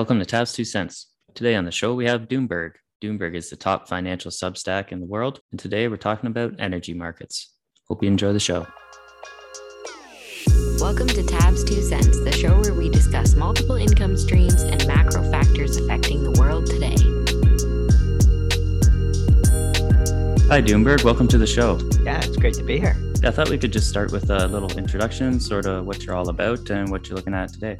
welcome to Tabs Two Cents. Today on the show, we have Doomberg. Doomberg is the top financial substack in the world, and today we're talking about energy markets. Hope you enjoy the show. Welcome to Tabs Two Cents, the show where we discuss multiple income streams and macro factors affecting the world today. Hi, Doomberg. Welcome to the show. Yeah, it's great to be here. I thought we could just start with a little introduction, sort of what you're all about and what you're looking at today.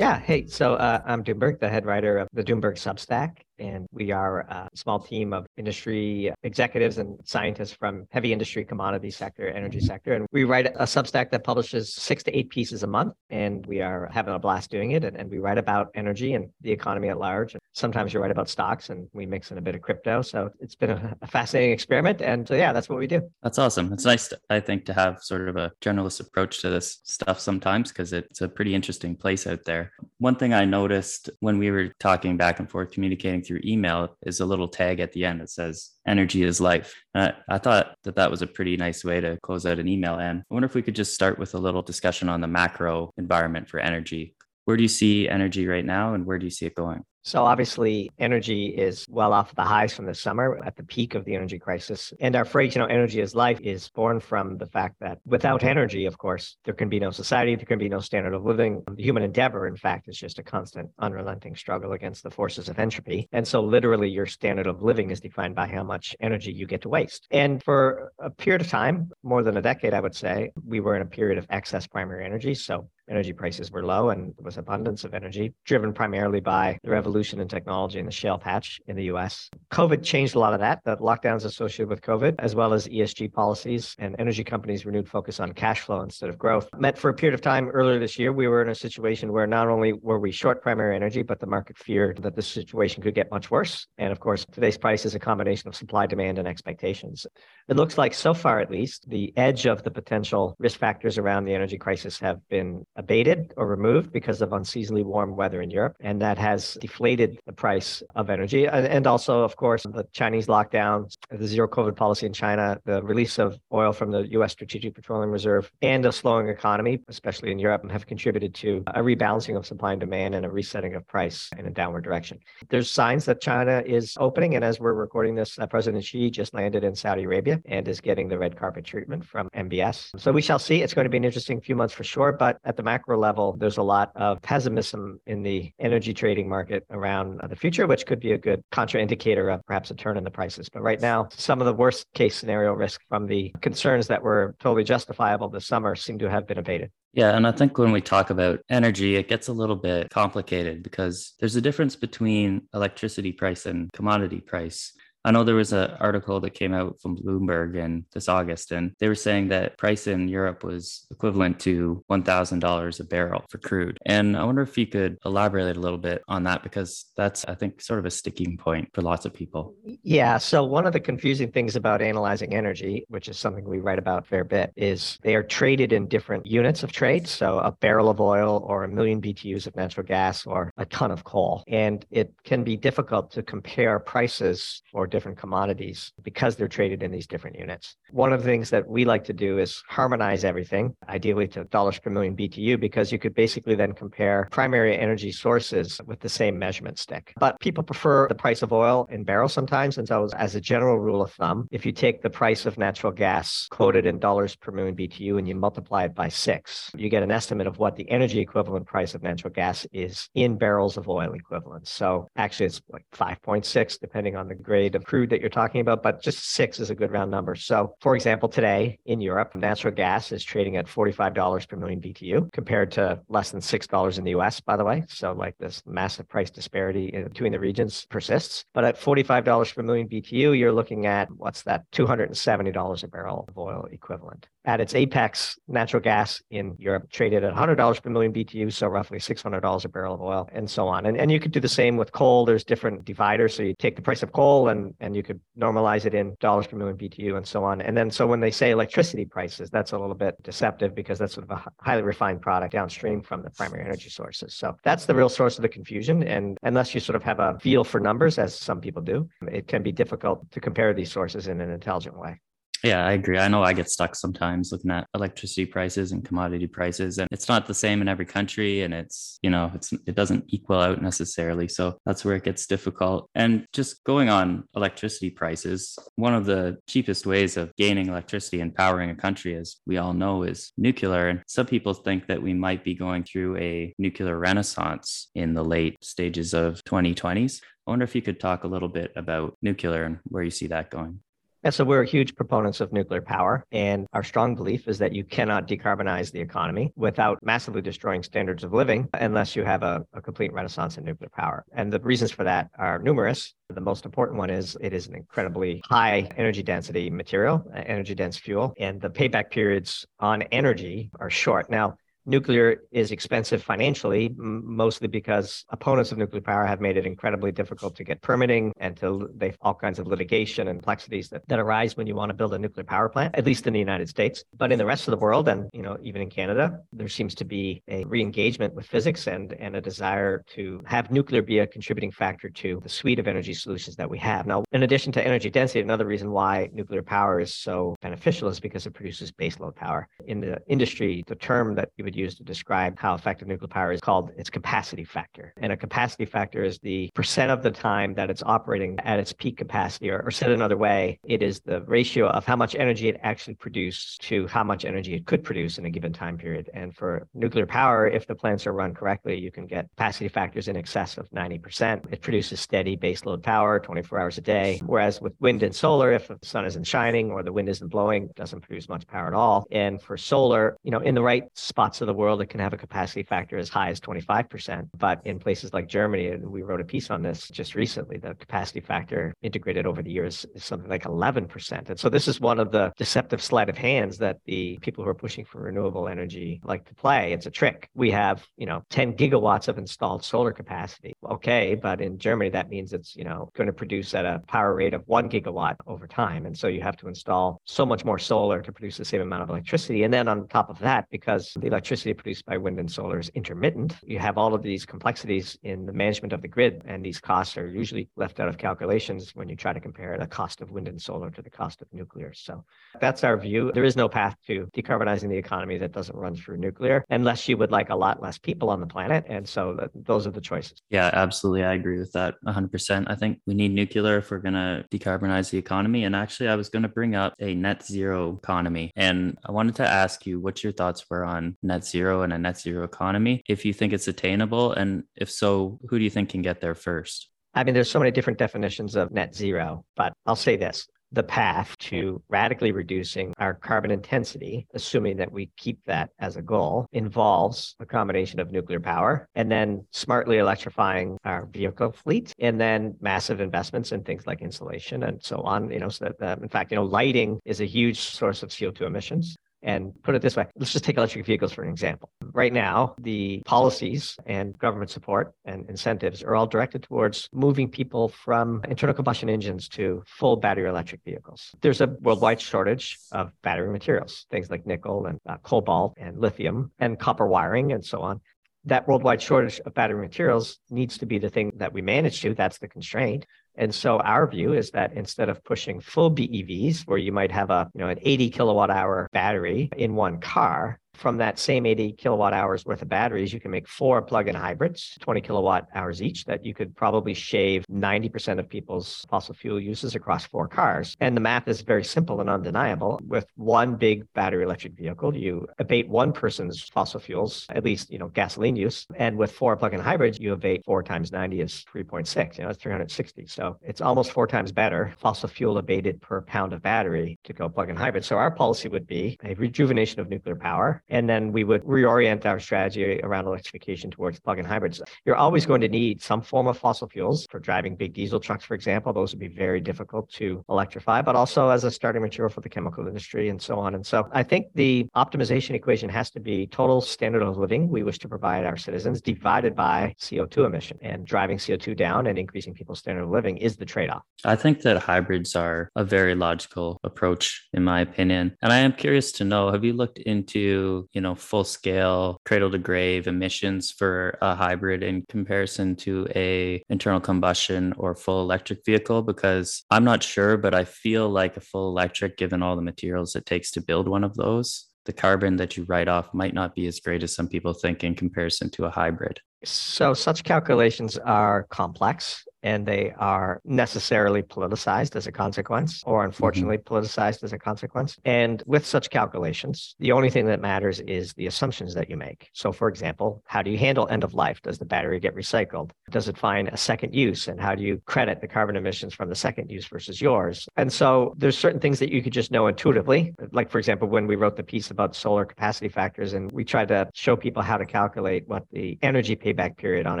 Yeah. Hey, so uh, I'm Doomberg, the head writer of the Doomberg Substack, and we are a small team of industry executives and scientists from heavy industry, commodity sector, energy sector. And we write a Substack that publishes six to eight pieces a month, and we are having a blast doing it. And, and we write about energy and the economy at large. And sometimes we write about stocks, and we mix in a bit of crypto. So it's been a, a fascinating experiment. And so, yeah, that's what we do. That's awesome. It's nice, to, I think, to have sort of a generalist approach to this stuff sometimes because it's a pretty interesting place out there. One thing I noticed when we were talking back and forth, communicating through email, is a little tag at the end that says energy is life. I, I, thought that that was a pretty nice way to close out an email. And I wonder if we could just start with a little discussion on the macro environment for energy. Where do you see energy right now and where do you see it going? So obviously, energy is well off the highs from the summer at the peak of the energy crisis. And our phrase, you know, energy is life is born from the fact that without energy, of course, there can be no society, there can be no standard of living. The human endeavor, in fact, is just a constant, unrelenting struggle against the forces of entropy. And so literally your standard of living is defined by how much energy you get to waste. And for a period of time, more than a decade, I would say, we were in a period of excess primary energy. So energy prices were low and there was abundance of energy driven primarily by the revolution in technology and the shale patch in the US. COVID changed a lot of that, the lockdowns associated with COVID, as well as ESG policies and energy companies' renewed focus on cash flow instead of growth. Meant for a period of time earlier this year, we were in a situation where not only were we short primary energy, but the market feared that the situation could get much worse. And of course, today's price is a combination of supply, demand, and expectations. It looks like so far, at least, the edge of the potential risk factors around the energy crisis have been abated or removed because of unseasonably warm weather in Europe. And that has deflated the price of energy. And also, of course, the Chinese lockdown, the zero COVID policy in China, the release of oil from the US Strategic Petroleum Reserve, and a slowing economy, especially in Europe, have contributed to a rebalancing of supply and demand and a resetting of price in a downward direction. There's signs that China is opening. And as we're recording this, uh, President Xi just landed in Saudi Arabia and is getting the red carpet treatment from MBS. So we shall see. It's going to be an interesting few months for sure. But at the macro level, there's a lot of pessimism in the energy trading market around the future, which could be a good contraindicator of perhaps a turn in the prices. But right now, some of the worst case scenario risk from the concerns that were totally justifiable this summer seem to have been abated. Yeah, and I think when we talk about energy, it gets a little bit complicated because there's a difference between electricity price and commodity price. I know there was an article that came out from Bloomberg in this August, and they were saying that price in Europe was equivalent to $1,000 a barrel for crude. And I wonder if you could elaborate a little bit on that because that's, I think, sort of a sticking point for lots of people. Yeah. So, one of the confusing things about analyzing energy, which is something we write about a fair bit, is they are traded in different units of trade. So, a barrel of oil or a million BTUs of natural gas or a ton of coal. And it can be difficult to compare prices for different commodities because they're traded in these different units. One of the things that we like to do is harmonize everything, ideally to dollars per million BTU, because you could basically then compare primary energy sources with the same measurement stick. But people prefer the price of oil in barrels sometimes. And so, as a general rule of thumb, if you take the price of natural gas quoted in dollars per million BTU and you multiply it by six, you get an estimate of what the energy equivalent price of natural gas is in barrels of oil equivalent. So, actually, it's like 5.6, depending on the grade crude that you're talking about, but just six is a good round number. So, for example, today in Europe, natural gas is trading at $45 per million BTU compared to less than $6 in the US, by the way. So, like this massive price disparity between the regions persists. But at $45 per million BTU, you're looking at what's that? $270 a barrel of oil equivalent. At its apex, natural gas in Europe traded at $100 per million BTU, so roughly $600 a barrel of oil, and so on. And, and you could do the same with coal. There's different dividers. So you take the price of coal and, and you could normalize it in dollars per million BTU and so on. And then, so when they say electricity prices, that's a little bit deceptive because that's sort of a highly refined product downstream from the primary energy sources. So that's the real source of the confusion. And unless you sort of have a feel for numbers, as some people do, it can be difficult to compare these sources in an intelligent way. Yeah, I agree. I know I get stuck sometimes looking at electricity prices and commodity prices, and it's not the same in every country, and it's you know it's it doesn't equal out necessarily. So that's where it gets difficult. And just going on electricity prices, one of the cheapest ways of gaining electricity and powering a country, as we all know, is nuclear. And some people think that we might be going through a nuclear renaissance in the late stages of 2020s. I wonder if you could talk a little bit about nuclear and where you see that going. And so we're huge proponents of nuclear power. And our strong belief is that you cannot decarbonize the economy without massively destroying standards of living unless you have a, a, complete renaissance in nuclear power. And the reasons for that are numerous. The most important one is it is an incredibly high energy density material, energy dense fuel, and the payback periods on energy are short. Now, nuclear is expensive financially, mostly because opponents of nuclear power have made it incredibly difficult to get permitting and to they all kinds of litigation and complexities that, that arise when you want to build a nuclear power plant, at least in the United States. But in the rest of the world, and you know, even in Canada, there seems to be a re-engagement with physics and and a desire to have nuclear be a contributing factor to the suite of energy solutions that we have. Now, in addition to energy density, another reason why nuclear power is so beneficial is because it produces baseload power. In the industry, the term that you would use to describe how effective nuclear power is called its capacity factor. And a capacity factor is the percent of the time that it's operating at its peak capacity, or, or said another way, it is the ratio of how much energy it actually produces to how much energy it could produce in a given time period. And for nuclear power, if the plants are run correctly, you can get capacity factors in excess of 90%. It produces steady baseload power 24 hours a day. Whereas with wind and solar, if the sun isn't shining or the wind isn't blowing, it doesn't produce much power at all. And for solar, you know, in the right spots of the world, it can have a capacity factor as high as 25%. But in places like Germany, and we wrote a piece on this just recently, the capacity factor integrated over the years is something like 11%. And so this is one of the deceptive sleight of hands that the people who are pushing for renewable energy like to play. It's a trick. We have, you know, 10 gigawatts of installed solar capacity. Okay, but in Germany, that means it's, you know, going to produce at a power rate of one gigawatt over time. And so you have to install so much more solar to produce the same amount of electricity. And then on top of that, because the electricity produced by wind and solar is intermittent, you have all of these complexities in the management of the grid. And these costs are usually left out of calculations when you try to compare the cost of wind and solar to the cost of nuclear. So that's our view. There is no path to decarbonizing the economy that doesn't run through nuclear, unless you would like a lot less people on the planet. And so those are the choices. Yeah, absolutely. I agree with that 100%. I think we need nuclear if we're going to decarbonize the economy. And actually, I was going to bring up a net zero economy. And I wanted to ask you what your thoughts were on net zero and a net zero economy, if you think it's attainable. And if so, who do you think can get there first? I mean, there's so many different definitions of net zero, but I'll say this the path to radically reducing our carbon intensity, assuming that we keep that as a goal, involves a combination of nuclear power and then smartly electrifying our vehicle fleet and then massive investments in things like insulation and so on. You know, so that, uh, in fact, you know, lighting is a huge source of CO2 emissions. And put it this way let's just take electric vehicles for an example. Right now, the policies and government support and incentives are all directed towards moving people from internal combustion engines to full battery electric vehicles. There's a worldwide shortage of battery materials, things like nickel and uh, cobalt and lithium and copper wiring and so on that worldwide shortage of battery materials needs to be the thing that we manage to. That's the constraint. And so our view is that instead of pushing full BEVs, where you might have a you know an 80 kilowatt hour battery in one car, from that same 80 kilowatt hours worth of batteries, you can make four plug-in hybrids, 20 kilowatt hours each, that you could probably shave 90% of people's fossil fuel uses across four cars. And the math is very simple and undeniable. With one big battery electric vehicle, you abate one person's fossil fuels, at least, you know, gasoline use. And with four plug-in hybrids, you abate four times 90 is 3.6, you know, it's 360. So it's almost four times better fossil fuel abated per pound of battery to go plug-in hybrid. So our policy would be a rejuvenation of nuclear power and then we would reorient our strategy around electrification towards plug-in hybrids. You're always going to need some form of fossil fuels for driving big diesel trucks, for example. Those would be very difficult to electrify, but also as a starting material for the chemical industry and so on. And so I think the optimization equation has to be total standard of living we wish to provide our citizens divided by CO2 emission. And driving CO2 down and increasing people's standard of living is the trade-off. I think that hybrids are a very logical approach, in my opinion. And I am curious to know, have you looked into you know, full scale cradle to grave emissions for a hybrid in comparison to a internal combustion or full electric vehicle? Because I'm not sure, but I feel like a full electric, given all the materials it takes to build one of those, the carbon that you write off might not be as great as some people think in comparison to a hybrid. So, such calculations are complex and they are necessarily politicized as a consequence, or mm-hmm. unfortunately mm-hmm. politicized as a consequence. And with such calculations, the only thing that matters is the assumptions that you make. So, for example, how do you handle end of life? Does the battery get recycled? Does it find a second use? And how do you credit the carbon emissions from the second use versus yours? And so, there's certain things that you could just know intuitively. Like, for example, when we wrote the piece about solar capacity factors, and we tried to show people how to calculate what the energy payback period on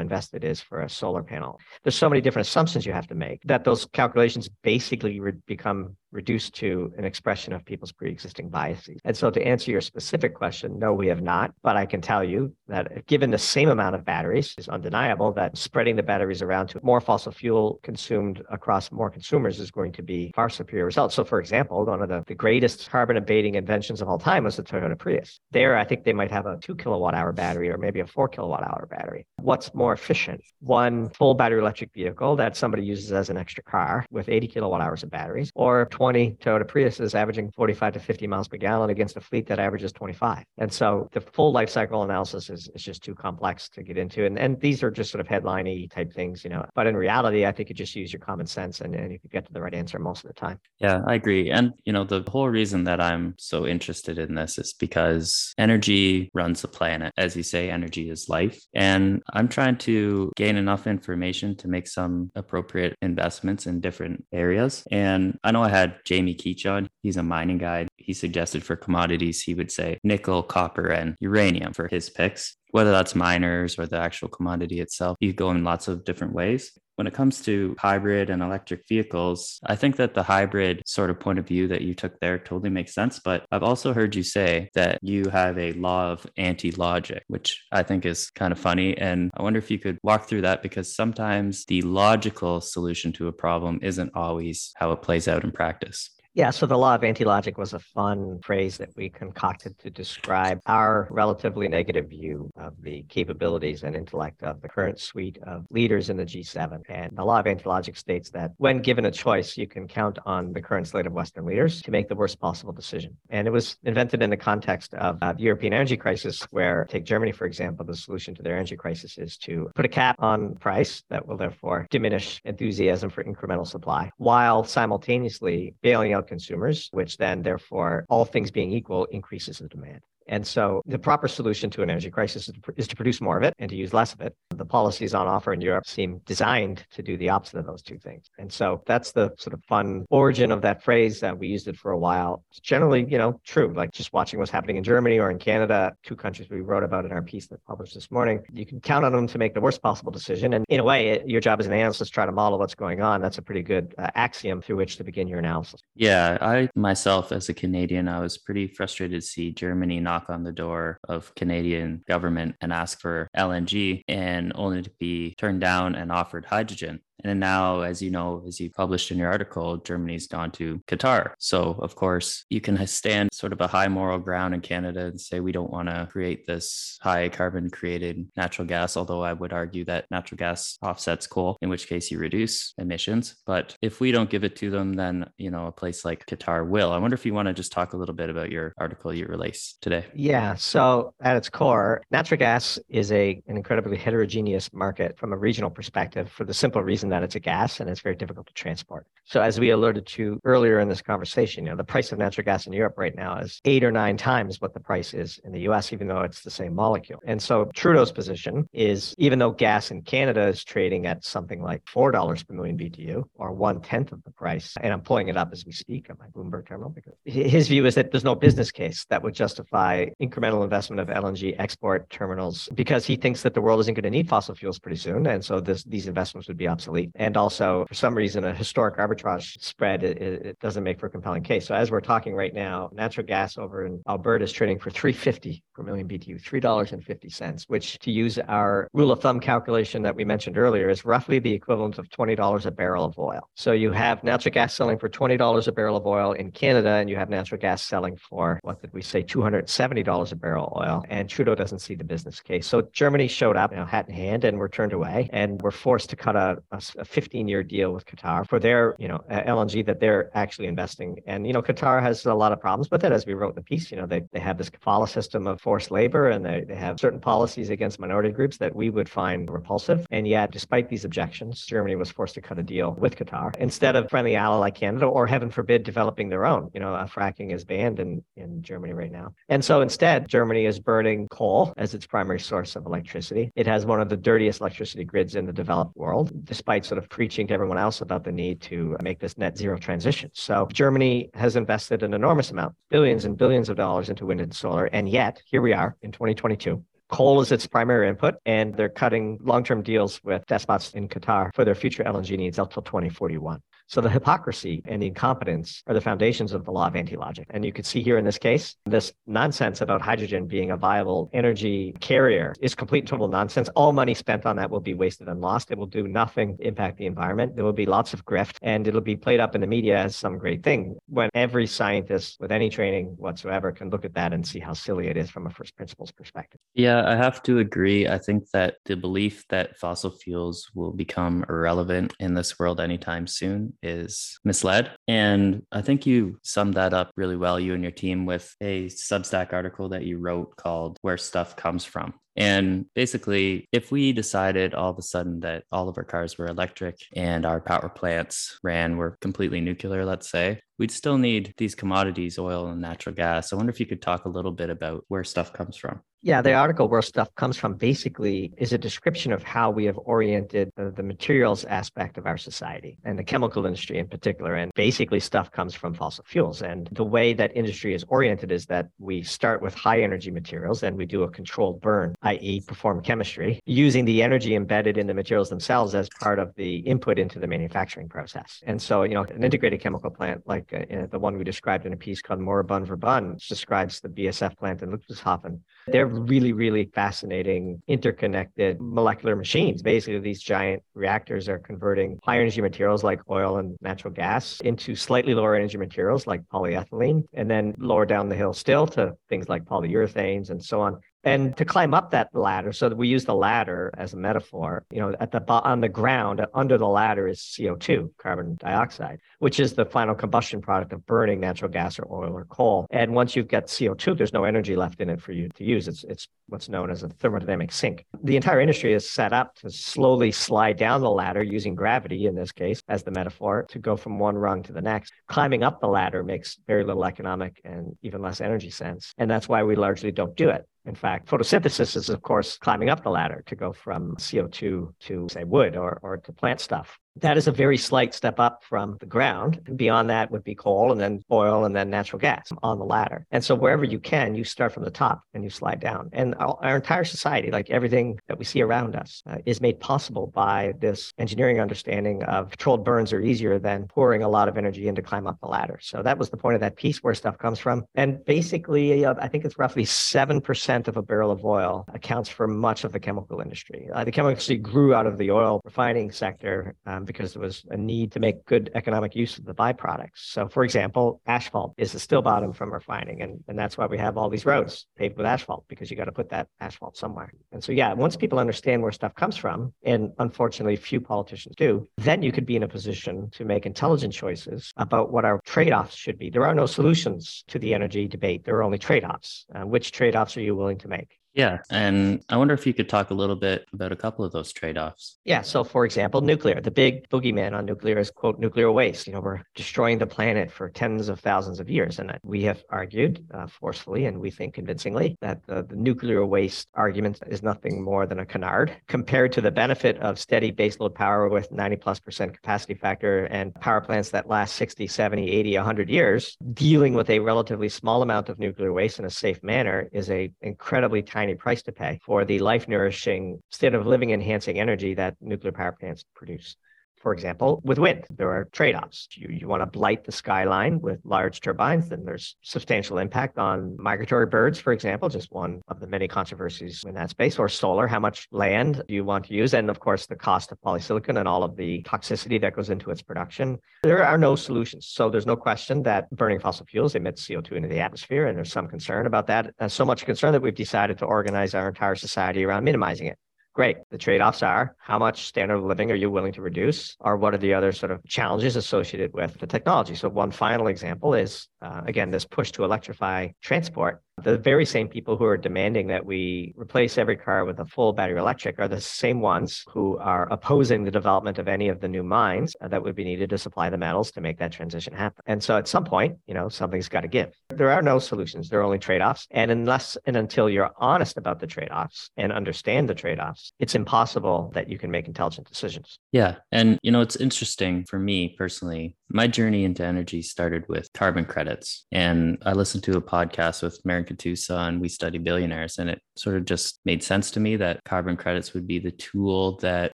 invested is for a solar panel. There's so many different assumptions you have to make that those calculations basically re- become reduced to an expression of people's pre-existing biases. And so to answer your specific question, no, we have not. But I can tell you that given the same amount of batteries, it's undeniable that spreading the batteries around to more fossil fuel consumed across more consumers is going to be far superior results. So for example, one of the, the greatest carbon abating inventions of all time was the Toyota Prius. There, I think they might have a two kilowatt hour battery or maybe a four kilowatt hour battery. What's more efficient? One full battery electric vehicle that somebody uses as an extra car with 80 kilowatt hours of batteries or 20 Toyota Priuses averaging 45 to 50 miles per gallon against a fleet that averages 25. And so the full life cycle analysis is, is just too complex to get into. And, and these are just sort of headliney type things, you know. But in reality, I think you just use your common sense and, and you could get to the right answer most of the time. Yeah, I agree. And, you know, the whole reason that I'm so interested in this is because energy runs the planet. As you say, energy is life. And I'm trying to gain enough information to make some appropriate investments in different areas. And I know I had Jamie Keach on. He's a mining guy. He suggested for commodities, he would say nickel, copper, and uranium for his picks whether that's miners or the actual commodity itself. You go in lots of different ways. When it comes to hybrid and electric vehicles, I think that the hybrid sort of point of view that you took there totally makes sense. But I've also heard you say that you have a law of anti logic, which I think is kind of funny. And I wonder if you could walk through that because sometimes the logical solution to a problem isn't always how it plays out in practice. Yeah, so the law of anti-logic was a fun phrase that we concocted to describe our relatively negative view of the capabilities and intellect of the current suite of leaders in the G7. And the law of anti-logic states that when given a choice, you can count on the current slate of Western leaders to make the worst possible decision. And it was invented in the context of uh, the European energy crisis, where take Germany, for example, the solution to their energy crisis is to put a cap on price that will therefore diminish enthusiasm for incremental supply, while simultaneously bailing out consumers, which then, therefore, all things being equal, increases the demand. And so the proper solution to an energy crisis is to, is to, produce more of it and to use less of it. The policies on offer in Europe seem designed to do the opposite of those two things. And so that's the sort of fun origin of that phrase. Uh, we used it for a while. It's generally, you know, true. Like just watching what's happening in Germany or in Canada, two countries we wrote about in our piece that published this morning. You can count on them to make the worst possible decision. And in a way, it, your job as an analyst is try to model what's going on. That's a pretty good uh, axiom through which to begin your analysis. Yeah, I myself as a Canadian, I was pretty frustrated to see Germany not knock on the door of Canadian government and ask for LNG and only to be turned down and offered hydrogen. And now, as you know, as you published in your article, Germany's gone to Qatar. So, of course, you can stand sort of a high moral ground in Canada and say we don't want to create this high carbon created natural gas, although I would argue that natural gas offsets coal, in which case you reduce emissions. But if we don't give it to them, then, you know, a place like Qatar will. I wonder if you want to just talk a little bit about your article you released today. Yeah. So, at its core, natural gas is a, an incredibly heterogeneous market from a regional perspective for the simple reason that it's a gas and it's very difficult to transport. So as we alerted to earlier in this conversation, you know, the price of natural gas in Europe right now is eight or nine times what the price is in the US, even though it's the same molecule. And so Trudeau's position is even though gas in Canada is trading at something like $4 per million BTU or one tenth of the price, and I'm pulling it up as we speak on my Bloomberg terminal because his view is that there's no business case that would justify incremental investment of LNG export terminals because he thinks that the world isn't going to need fossil fuels pretty soon. And so this, these investments would be obsolete fleet. And also, for some reason, a historic arbitrage spread, it, it doesn't make for a compelling case. So as we're talking right now, natural gas over in Alberta is trading for 350 per million BTU, $3.50, which to use our rule of thumb calculation that we mentioned earlier is roughly the equivalent of $20 a barrel of oil. So you have natural gas selling for $20 a barrel of oil in Canada, and you have natural gas selling for, what did we say, $270 a barrel of oil. And Trudeau doesn't see the business case. So Germany showed up, you know, hat in hand, and were turned away, and were forced to cut a, a 15 year deal with Qatar for their, you know, LNG that they're actually investing. And, you know, Qatar has a lot of problems with it, as we wrote in the piece. You know, they, they have this kafala system of forced labor, and they, they have certain policies against minority groups that we would find repulsive. And yet, despite these objections, Germany was forced to cut a deal with Qatar instead of friendly ally like Canada, or heaven forbid, developing their own. You know, uh, fracking is banned in, in Germany right now. And so instead, Germany is burning coal as its primary source of electricity. It has one of the dirtiest electricity grids in the developed world, despite sort of preaching to everyone else about the need to make this net zero transition. So Germany has invested an enormous amount, billions and billions of dollars into wind and solar. And yet, here we are in 2022 Coal is its primary input, and they're cutting long term deals with despots in Qatar for their future LNG needs up until 2041. So the hypocrisy and the incompetence are the foundations of the law of anti-logic. And you can see here in this case, this nonsense about hydrogen being a viable energy carrier is complete and total nonsense. All money spent on that will be wasted and lost. It will do nothing impact the environment. There will be lots of grift and it'll be played up in the media as some great thing when every scientist with any training whatsoever can look at that and see how silly it is from a first principles perspective. Yeah, I have to agree. I think that the belief that fossil fuels will become irrelevant in this world anytime soon is misled. And I think you summed that up really well, you and your team, with a Substack article that you wrote called Where Stuff Comes From. And basically, if we decided all of a sudden that all of our cars were electric and our power plants ran were completely nuclear, let's say, we'd still need these commodities, oil and natural gas. I wonder if you could talk a little bit about where stuff comes from. Yeah, the article where stuff comes from basically is a description of how we have oriented the, the, materials aspect of our society and the chemical industry in particular. And basically, stuff comes from fossil fuels. And the way that industry is oriented is that we start with high energy materials and we do a controlled burn, i.e., perform chemistry, using the energy embedded in the materials themselves as part of the input into the manufacturing process. And so, you know, an integrated chemical plant like uh, the one we described in a piece called Moribund Verbund describes the BASF plant in Ludwigshafen they're really, really fascinating, interconnected molecular machines. Basically, these giant reactors are converting high energy materials like oil and natural gas into slightly lower energy materials like polyethylene, and then lower down the hill still to things like polyurethanes and so on. And to climb up that ladder, so that we use the ladder as a metaphor, you know, at the on the ground under the ladder is CO2, carbon dioxide, which is the final combustion product of burning natural gas or oil or coal. And once you've got CO2, there's no energy left in it for you to use. It's it's what's known as a thermodynamic sink. The entire industry is set up to slowly slide down the ladder using gravity, in this case, as the metaphor, to go from one rung to the next. Climbing up the ladder makes very little economic and even less energy sense. And that's why we largely don't do it. In fact, photosynthesis is, of course, climbing up the ladder to go from CO2 to, say, wood or, or to plant stuff. That is a very slight step up from the ground. Beyond that would be coal and then oil and then natural gas on the ladder. And so wherever you can, you start from the top and you slide down. And our, entire society, like everything that we see around us, uh, is made possible by this engineering understanding of controlled burns are easier than pouring a lot of energy in to climb up the ladder. So that was the point of that piece where stuff comes from. And basically, uh, I think it's roughly 7% of a barrel of oil accounts for much of the chemical industry. Uh, the chemical industry grew out of the oil refining sector. Um, because there was a need to make good economic use of the byproducts. So, for example, asphalt is the still bottom from refining, and, and that's why we have all these roads paved with asphalt because you got to put that asphalt somewhere. And so, yeah, once people understand where stuff comes from, and unfortunately, few politicians do, then you could be in a position to make intelligent choices about what our trade offs should be. There are no solutions to the energy debate, there are only trade offs. Uh, which trade offs are you willing to make? Yeah. And I wonder if you could talk a little bit about a couple of those trade offs. Yeah. So, for example, nuclear, the big boogeyman on nuclear is, quote, nuclear waste. You know, we're destroying the planet for tens of thousands of years. And we have argued uh, forcefully and we think convincingly that the, the, nuclear waste argument is nothing more than a canard compared to the benefit of steady baseload power with 90 plus percent capacity factor and power plants that last 60, 70, 80, 100 years. Dealing with a relatively small amount of nuclear waste in a safe manner is a incredibly tiny price to pay for the life nourishing state of living enhancing energy that nuclear power plants produce. For example, with wind, there are trade offs. You, you want to blight the skyline with large turbines, then there's substantial impact on migratory birds, for example, just one of the many controversies in that space, or solar, how much land do you want to use? And of course, the cost of polysilicon and all of the toxicity that goes into its production. There are no solutions. So there's no question that burning fossil fuels emits CO2 into the atmosphere, and there's some concern about that. And so much concern that we've decided to organize our entire society around minimizing it. Great. The trade offs are how much standard of living are you willing to reduce, or what are the other sort of challenges associated with the technology? So, one final example is, uh, again, this push to electrify transport the very same people who are demanding that we replace every car with a full battery electric are the same ones who are opposing the development of any of the new mines that would be needed to supply the metals to make that transition happen. And so at some point, you know, something's got to give. There are no solutions, there are only trade offs. And unless and until you're honest about the trade offs and understand the trade offs, it's impossible that you can make intelligent decisions. Yeah. And, you know, it's interesting for me personally. My journey into energy started with carbon credits. And I listened to a podcast with Marin Katusa and we study billionaires. And it sort of just made sense to me that carbon credits would be the tool that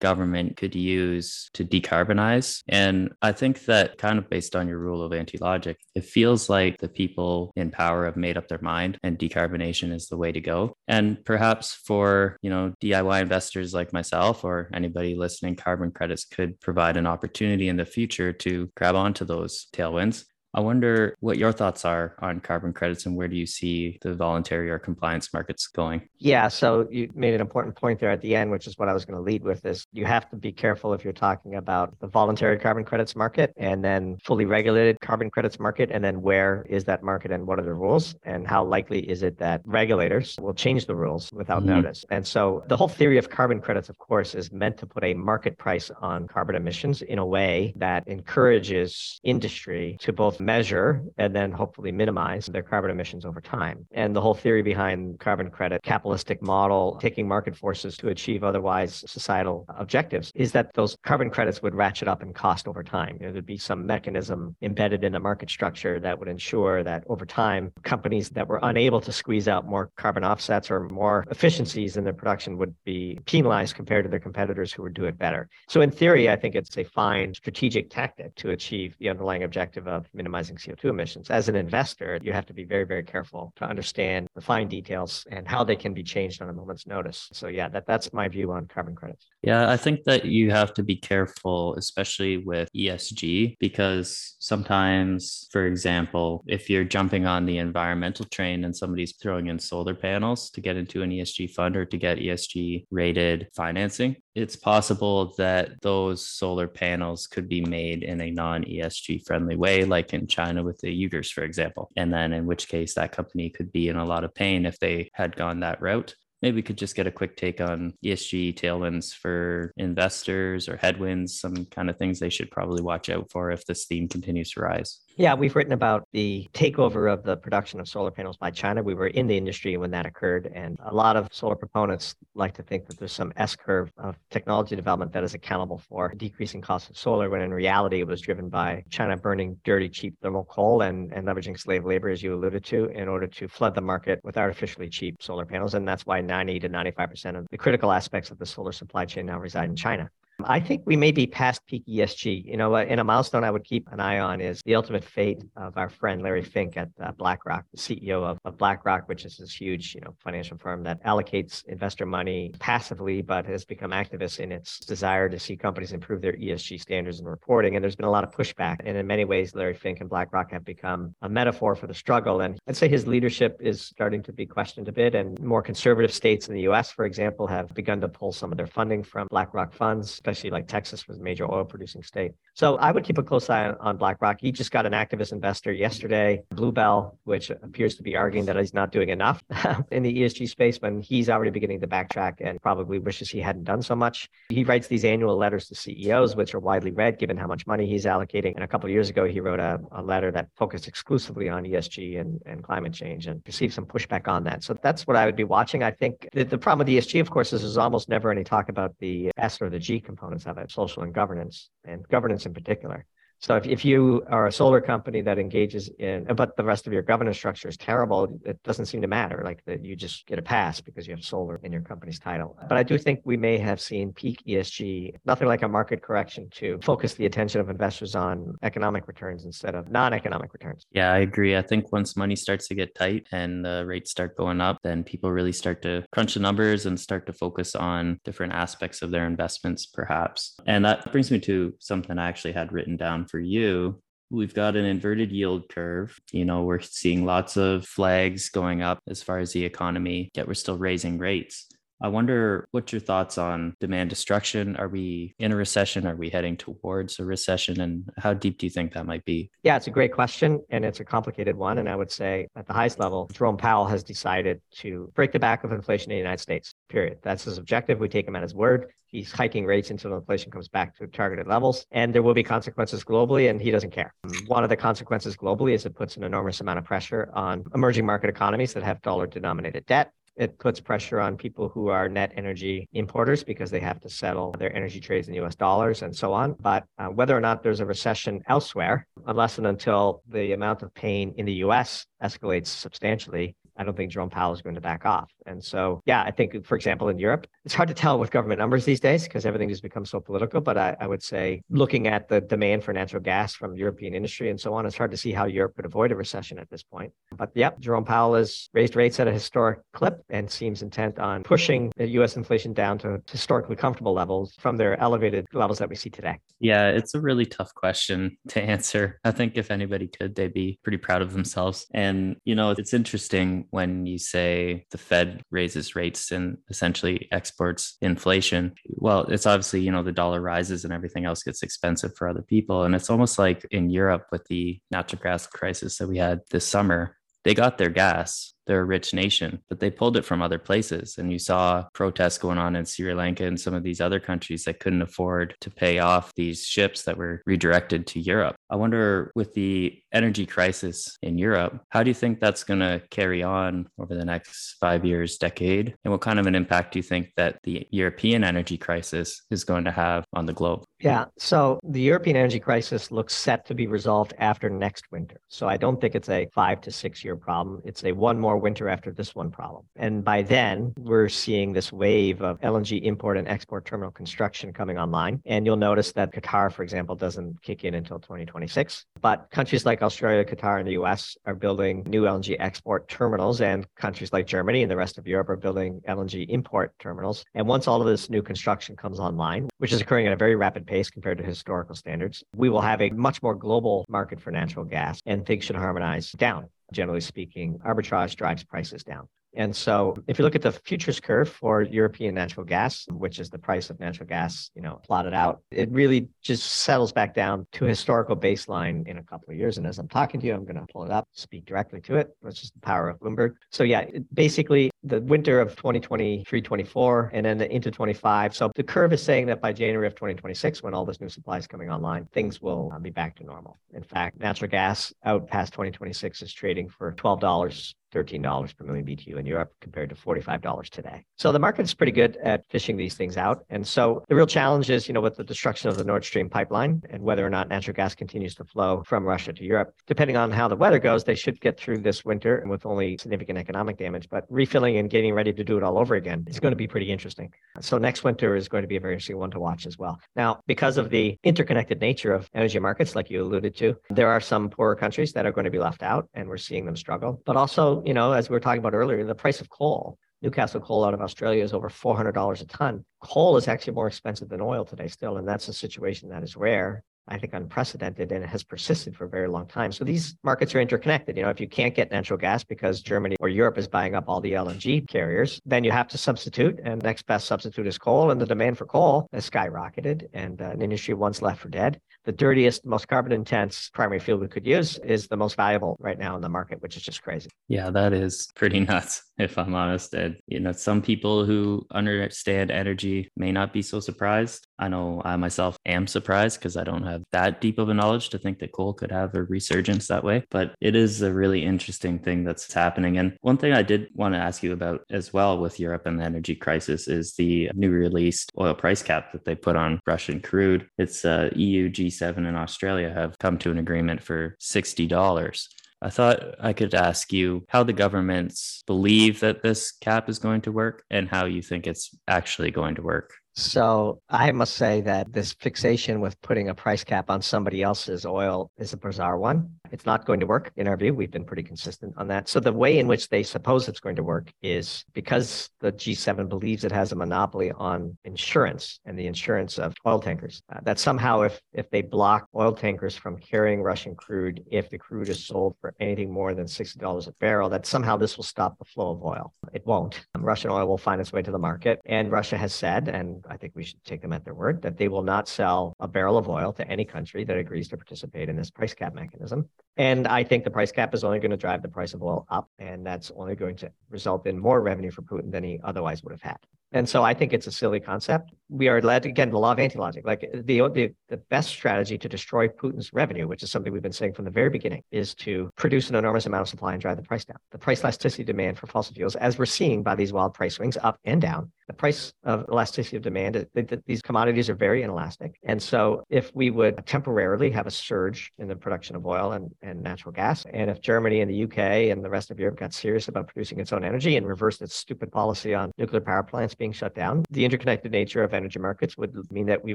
government could use to decarbonize. And I think that kind of based on your rule of anti logic, it feels like the people in power have made up their mind and decarbonation is the way to go. And perhaps for, you know, DIY investors like myself or anybody listening, carbon credits could provide an opportunity in the future to grab onto those tailwinds. I wonder what your thoughts are on carbon credits and where do you see the voluntary or compliance markets going? Yeah, so you made an important point there at the end, which is what I was going to lead with is you have to be careful if you're talking about the voluntary carbon credits market and then fully regulated carbon credits market and then where is that market and what are the rules and how likely is it that regulators will change the rules without mm-hmm. notice. And so the whole theory of carbon credits of course is meant to put a market price on carbon emissions in a way that encourages industry to both measure and then hopefully minimize their carbon emissions over time. And the whole theory behind carbon credit capitalistic model, taking market forces to achieve otherwise societal objectives, is that those carbon credits would ratchet up in cost over time. You know, there'd be some mechanism embedded in the market structure that would ensure that over time, companies that were unable to squeeze out more carbon offsets or more efficiencies in their production would be penalized compared to their competitors who would do it better. So in theory, I think it's a fine strategic tactic to achieve the underlying objective of minimizing minimizing CO2 emissions. As an investor, you have to be very, very careful to understand the fine details and how they can be changed on a moment's notice. So yeah, that, that's my view on carbon credits. Yeah, I think that you have to be careful, especially with ESG, because sometimes, for example, if you're jumping on the environmental train and somebody's throwing in solar panels to get into an ESG fund or to get ESG rated financing, it's possible that those solar panels could be made in a non ESG friendly way, like in China with the Uyghurs, for example. And then, in which case, that company could be in a lot of pain if they had gone that route maybe we could just get a quick take on ESG tailwinds for investors or headwinds, some kind of things they should probably watch out for if this theme continues to rise. Yeah, we've written about the takeover of the production of solar panels by China. We were in the industry when that occurred, and a lot of solar proponents like to think that there's some S curve of technology development that is accountable for decreasing costs of solar, when in reality it was driven by China burning dirty, cheap thermal coal and, and leveraging slave labor, as you alluded to, in order to flood the market with artificially cheap solar panels. And that's why 90 to 95% of the critical aspects of the solar supply chain now reside in China. I think we may be past peak ESG. You know, in a milestone I would keep an eye on is the ultimate fate of our friend Larry Fink at uh, BlackRock, the CEO of, of BlackRock, which is this huge, you know, financial firm that allocates investor money passively, but has become activist in its desire to see companies improve their ESG standards and reporting. And there's been a lot of pushback. And in many ways, Larry Fink and BlackRock have become a metaphor for the struggle. And I'd say his leadership is starting to be questioned a bit. And more conservative states in the US, for example, have begun to pull some of their funding from BlackRock funds especially like Texas was a major oil producing state. So I would keep a close eye on, on BlackRock. He just got an activist investor yesterday, Bluebell, which appears to be arguing that he's not doing enough in the ESG space when he's already beginning to backtrack and probably wishes he hadn't done so much. He writes these annual letters to CEOs, which are widely read given how much money he's allocating. And a couple of years ago, he wrote a, a letter that focused exclusively on ESG and, and climate change and received some pushback on that. So that's what I would be watching. I think the, the problem with ESG, of course, is there's almost never any talk about the S or the G components of it, social and governance, and governance in particular. So if, if you are a solar company that engages in, but the rest of your governance structure is terrible, it doesn't seem to matter. Like that you just get a pass because you have solar in your company's title. But I do think we may have seen peak ESG, nothing like a market correction to focus the attention of investors on economic returns instead of non-economic returns. Yeah, I agree. I think once money starts to get tight and the rates start going up, then people really start to crunch the numbers and start to focus on different aspects of their investments, perhaps. And that brings me to something I actually had written down for you we've got an inverted yield curve. You know, we're seeing lots of flags going up as far as the economy, yet we're still raising rates. I wonder what your thoughts on demand destruction. Are we in a recession? Are we heading towards a recession? And how deep do you think that might be? Yeah, it's a great question and it's a complicated one. And I would say at the highest level, Jerome Powell has decided to break the back of inflation in the United States, period. That's his objective. We take him at his word. He's hiking rates until inflation comes back to targeted levels. And there will be consequences globally, and he doesn't care. One of the consequences globally is it puts an enormous amount of pressure on emerging market economies that have dollar denominated debt. It puts pressure on people who are net energy importers because they have to settle their energy trades in US dollars and so on. But uh, whether or not there's a recession elsewhere, unless and until the amount of pain in the US escalates substantially, I don't think Jerome Powell is going to back off. And so, yeah, I think, for example, in Europe, it's hard to tell with government numbers these days because everything has become so political. But I, I, would say, looking at the demand for natural gas from European industry and so on, it's hard to see how Europe could avoid a recession at this point. But yep, Jerome Powell has raised rates at a historic clip and seems intent on pushing the U.S. inflation down to historically comfortable levels from their elevated levels that we see today. Yeah, it's a really tough question to answer. I think if anybody could, they'd be pretty proud of themselves. And, you know, it's interesting when you say the Fed raises rates and essentially exports inflation. Well, it's obviously, you know, the dollar rises and everything else gets expensive for other people. And it's almost like in Europe with the natural gas crisis that we had this summer, they got their gas they're a rich nation, but they pulled it from other places. And you saw protests going on in Sri Lanka and some of these other countries that couldn't afford to pay off these ships that were redirected to Europe. I wonder with the energy crisis in Europe, how do you think that's going to carry on over the next five years, decade? And what kind of an impact do you think that the European energy crisis is going to have on the globe? Yeah. So the European energy crisis looks set to be resolved after next winter. So I don't think it's a five to six year problem. It's a one more more winter after this one problem. And by then, we're seeing this wave of LNG import and export terminal construction coming online. And you'll notice that Qatar, for example, doesn't kick in until 2026. But countries like Australia, Qatar, and the US are building new LNG export terminals, and countries like Germany and the rest of Europe are building LNG import terminals. And once all of this new construction comes online, which is occurring at a very rapid pace compared to historical standards, we will have a much more global market for natural gas, and things should harmonize down generally speaking, arbitrage drives prices down. And so if you look at the futures curve for European natural gas, which is the price of natural gas, you know, plotted out, it really just settles back down to historical baseline in a couple of years. And as I'm talking to you, I'm going to pull it up, speak directly to it. That's just the power of Bloomberg. So yeah, basically the winter of 2023, 24, and then into 25. So the curve is saying that by January of 2026, when all this new supply is coming online, things will uh, be back to normal. In fact, natural gas out past 2026 is trading for $12 $13 per million BTU in Europe compared to $45 today. So the market is pretty good at fishing these things out. And so the real challenge is, you know, with the destruction of the Nord Stream pipeline and whether or not natural gas continues to flow from Russia to Europe, depending on how the weather goes, they should get through this winter with only significant economic damage. But refilling and getting ready to do it all over again is going to be pretty interesting. So next winter is going to be a very interesting one to watch as well. Now, because of the interconnected nature of energy markets, like you alluded to, there are some poorer countries that are going to be left out, and we're seeing them struggle. But also, you know, as we were talking about earlier, the price of coal, Newcastle coal out of Australia is over $400 a ton. Coal is actually more expensive than oil today still, and that's a situation that is rare. I think unprecedented and it has persisted for a very long time. So these markets are interconnected. You know, if you can't get natural gas because Germany or Europe is buying up all the LNG carriers, then you have to substitute. And next best substitute is coal. And the demand for coal has skyrocketed and uh, an industry once left for dead the dirtiest, most carbon intense primary fuel we could use is the most valuable right now in the market, which is just crazy. Yeah, that is pretty nuts. if I'm honest. And, you know, some people who understand energy may not be so surprised. I know I myself am surprised because I don't have that deep of a knowledge to think that coal could have a resurgence that way. But it is a really interesting thing that's happening. And one thing I did want to ask you about as well with Europe and the energy crisis is the new released oil price cap that they put on Russian crude. It's uh, EU, G7, and Australia have come to an agreement for $60. I thought I could ask you how the governments believe that this cap is going to work and how you think it's actually going to work. So I must say that this fixation with putting a price cap on somebody else's oil is a bizarre one. It's not going to work in our view. We've been pretty consistent on that. So the way in which they suppose it's going to work is because the G7 believes it has a monopoly on insurance and the insurance of oil tankers. Uh, that somehow, if if they block oil tankers from carrying Russian crude, if the crude is sold for anything more than sixty dollars a barrel, that somehow this will stop the flow of oil. It won't. Russian oil will find its way to the market, and Russia has said, and I think we should take them at their word, that they will not sell a barrel of oil to any country that agrees to participate in this price cap mechanism. And I think the price cap is only going to drive the price of oil up, and that's only going to result in more revenue for Putin than he otherwise would have had. And so I think it's a silly concept. We are led again the law of anti-logic. Like the, the the best strategy to destroy Putin's revenue, which is something we've been saying from the very beginning, is to produce an enormous amount of supply and drive the price down. The price elasticity demand for fossil fuels, as we're seeing by these wild price swings up and down, the price of elasticity of demand, these commodities are very inelastic. And so if we would temporarily have a surge in the production of oil and, and natural gas, and if Germany and the UK and the rest of Europe got serious about producing its own energy and reversed its stupid policy on nuclear power plants being shut down, the interconnected nature of energy markets would mean that we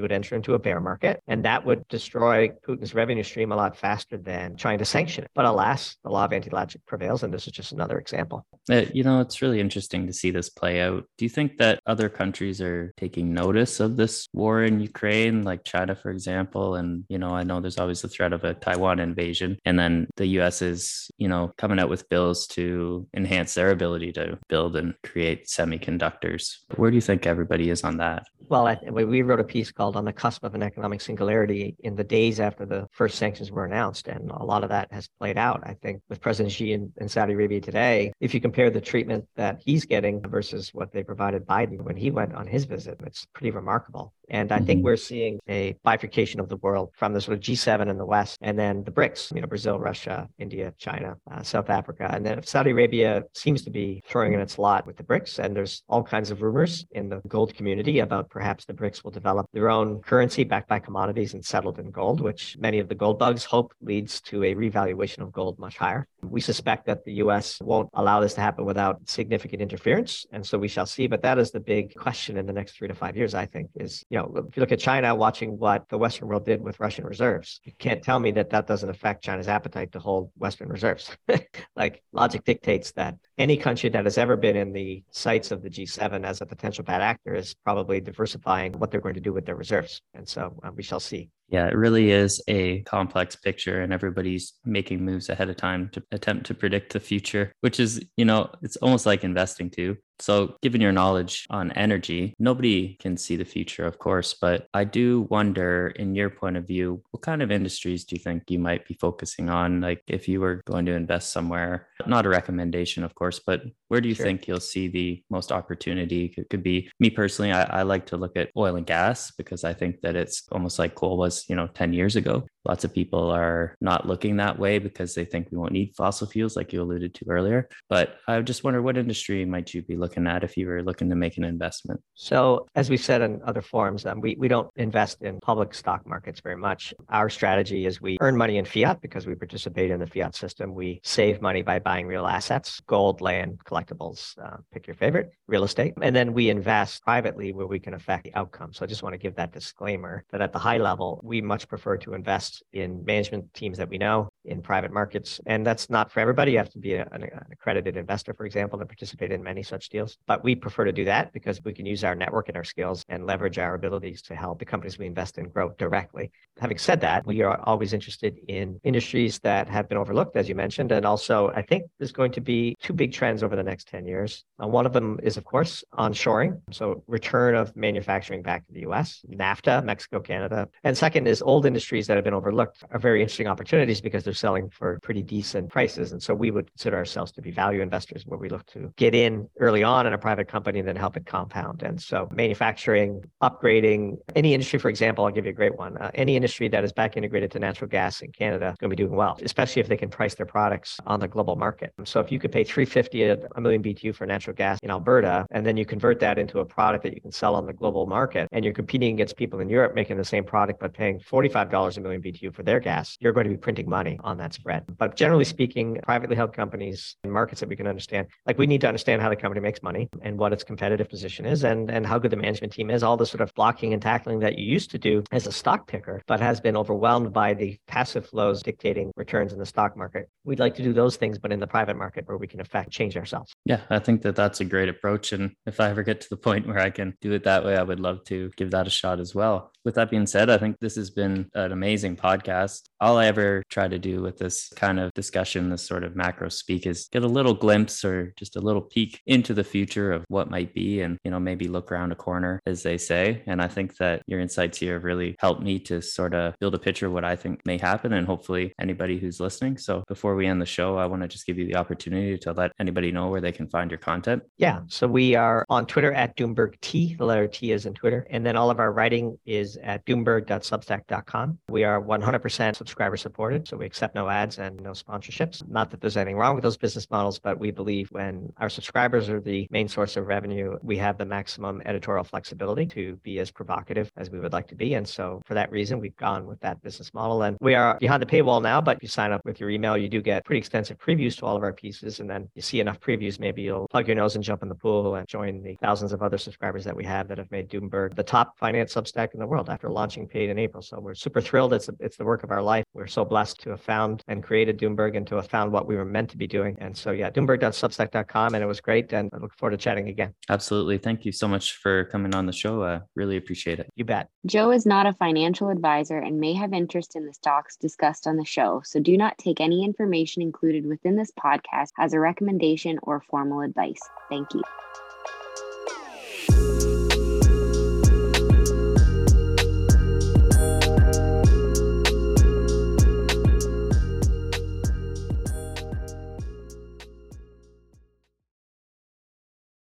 would enter into a bear market, and that would destroy Putin's revenue stream a lot faster than trying to sanction it. But alas, the law of anti-logic prevails, and this is just another example. Uh, you know, it's really interesting to see this play out. Do you think that other countries are taking notice of this war in Ukraine, like China, for example? And, you know, I know there's always the threat of a Taiwan invasion, and then the US is, you know, coming out with bills to enhance their ability to build and create semiconductors. Where do you think? everybody is on that. Well, I, we wrote a piece called On the Cusp of an Economic Singularity in the days after the first sanctions were announced. And a lot of that has played out, I think, with President Xi in, in Saudi Arabia today. If you compare the treatment that he's getting versus what they provided Biden when he went on his visit, it's pretty remarkable. And I mm-hmm. think we're seeing a bifurcation of the world from the sort of G7 in the West and then the BRICS, you know, Brazil, Russia, India, China, uh, South Africa. And then Saudi Arabia seems to be throwing in its lot with the BRICS. And there's all kinds of rumors in the gold community about perhaps the BRICS will develop their own currency backed by commodities and settled in gold, which many of the gold bugs hope leads to a revaluation of gold much higher. We suspect that the US won't allow this to happen without significant interference. And so we shall see. But that is the big question in the next three to five years, I think, is, you know, if you look at China watching what the Western world did with Russian reserves, you can't tell me that that doesn't affect China's appetite to hold Western reserves. like logic dictates that any country that has ever been in the sights of the G7 as a potential bad actor is probably diversifying what they're going to do with their reserves. And so uh, we shall see. Yeah, it really is a complex picture, and everybody's making moves ahead of time to attempt to predict the future, which is, you know, it's almost like investing too. So, given your knowledge on energy, nobody can see the future, of course, but I do wonder, in your point of view, what kind of industries do you think you might be focusing on? Like, if you were going to invest somewhere, not a recommendation, of course, but where do you sure. think you'll see the most opportunity? It could be me personally, I, I like to look at oil and gas because I think that it's almost like coal was, you know, 10 years ago. Lots of people are not looking that way because they think we won't need fossil fuels, like you alluded to earlier. But I just wonder what industry might you be looking at if you were looking to make an investment? So, as we said in other forums, um, we, we don't invest in public stock markets very much. Our strategy is we earn money in fiat because we participate in the fiat system. We save money by buying real assets, gold, land, collectibles, uh, pick your favorite, real estate. And then we invest privately where we can affect the outcome. So, I just want to give that disclaimer that at the high level, we much prefer to invest in management teams that we know in private markets. And that's not for everybody. You have to be a, an, accredited investor, for example, to participate in many such deals. But we prefer to do that because we can use our network and our skills and leverage our abilities to help the companies we invest in grow directly. Having said that, we are always interested in industries that have been overlooked, as you mentioned. And also, I think there's going to be two big trends over the next 10 years. Uh, one of them is, of course, onshoring. So, return of manufacturing back to the US, NAFTA, Mexico, Canada. And second is old industries that have been overlooked are very interesting opportunities because they're selling for pretty decent prices. And so we would consider ourselves to be value investors where we look to get in early on in a private company and then help it compound. And so manufacturing, upgrading, any industry, for example, I'll give you a great one. Uh, any industry that is back integrated to natural gas in Canada is going to be doing well, especially if they can price their products on the global market. So if you could pay 350 a million BTU for natural gas in Alberta, and then you convert that into a product that you can sell on the global market, and you're competing against people in Europe making the same product but paying $45 a million BTU for their gas, you're going to be printing money on that spread. But generally speaking, privately held companies in markets that we can understand, like we need to understand how the company makes money and what its competitive position is and, and how good the management team is, all the sort of blocking and tackling that you used to do as a stock picker, but has been overwhelmed by the passive flows dictating returns in the stock market. We'd like to do those things, but in the private market where we can affect change ourselves. Yeah, I think that that's a great approach. And if I ever get to the point where I can do it that way, I would love to give that a shot as well. With that being said, I think this has been an amazing podcast. All I ever try to do with this kind of discussion, this sort of macro speak, is get a little glimpse or just a little peek into the future of what might be and, you know, maybe look around a corner, as they say. And I think that your insights here have really helped me to sort of build a picture of what I think may happen and hopefully anybody who's listening. So before we end the show, I want to just give you the opportunity to let anybody know where they can find your content. Yeah. So we are on Twitter at Doomberg T. The letter T is in Twitter. And then all of our writing is at doomberg.substack.com. We are 100% subscriber supported. So we accept no ads and no sponsorships. Not that there's anything wrong with those business models, but we believe when our subscribers are the main source of revenue, we have the maximum editorial flexibility to be as provocative as we would like to be. And so for that reason, we've gone with that business model. And we are behind the paywall now, but you sign up with your email, you do get pretty extensive previews to all of our pieces. And then you see enough previews, maybe you'll plug your nose and jump in the pool and join the thousands of other subscribers that we have that have made Doomberg the top finance substack in the world after launching paid in April. So we're super thrilled. It's, it's the work of our life. We're so blessed to have found and created Doomberg and to have found what we were meant to be doing. And so, yeah, doomberg.substack.com. And it was great. And I look forward to chatting again. Absolutely. Thank you so much for coming on the show. I really appreciate it. You bet. Joe is not a financial advisor and may have interest in the stocks discussed on the show. So do not take any information included within this podcast as a recommendation or formal advice. Thank you.